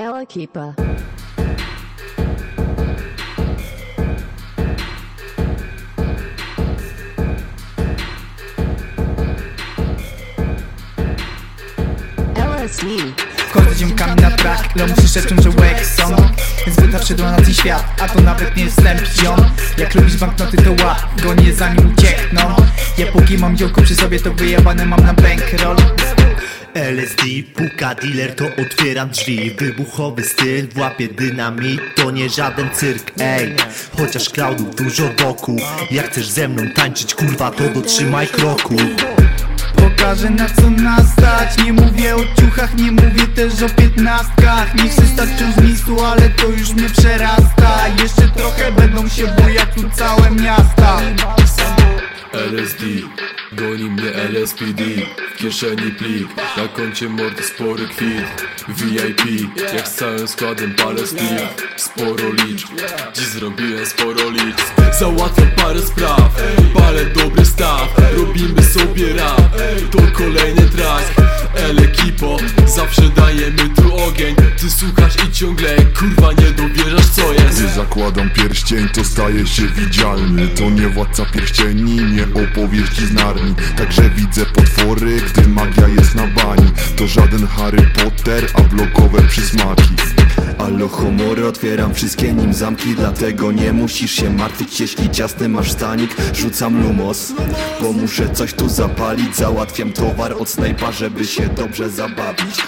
Ela Keepa. LSD. Chodzę ziomkami na brak, lomusy szepczą, że łek są Więc wyta wszedła na ten świat, a to nawet nie jest ziom Jak lubisz banknoty to łap, go nie zanim uciekną Ja póki mam ziomko przy sobie to wyjebane mam na bankroll LSD, puka dealer, to otwieram drzwi. Wybuchowy styl, włapie dynamit, to nie żaden cyrk, ej. Chociaż crowdów dużo wokół. Jak chcesz ze mną tańczyć, kurwa, to dotrzymaj kroku. Pokażę na co nas stać. Nie mówię o ciuchach, nie mówię też o piętnastkach. Nie chcę stać wciąż w miejscu, ale to już mnie przerasta. Jeszcze trochę będą się bujać tu całe miasta. LSD Goni mnie LSPD W kieszeni plik. Na koncie mordy spory kwit VIP Jak z całym składem steel Sporo licz. Dziś zrobiłem sporo licz. Załatwiam parę spraw Palę dobry staw. Robimy sobie rap To kolejny track. El nie dowierzasz co jest. Gdy zakładam pierścień, to staje się widzialny. To nie władca pierścieni, nie opowieści z Narni. Także widzę potwory, gdy magia jest na bani. To żaden Harry Potter, a blokowe przysmaki. Alo humory, otwieram wszystkie nim zamki. Dlatego nie musisz się martwić, jeśli ciasny masz stanik. Rzucam lumos, bo muszę coś tu zapalić. Załatwiam towar od snajpa, żeby się dobrze zabawić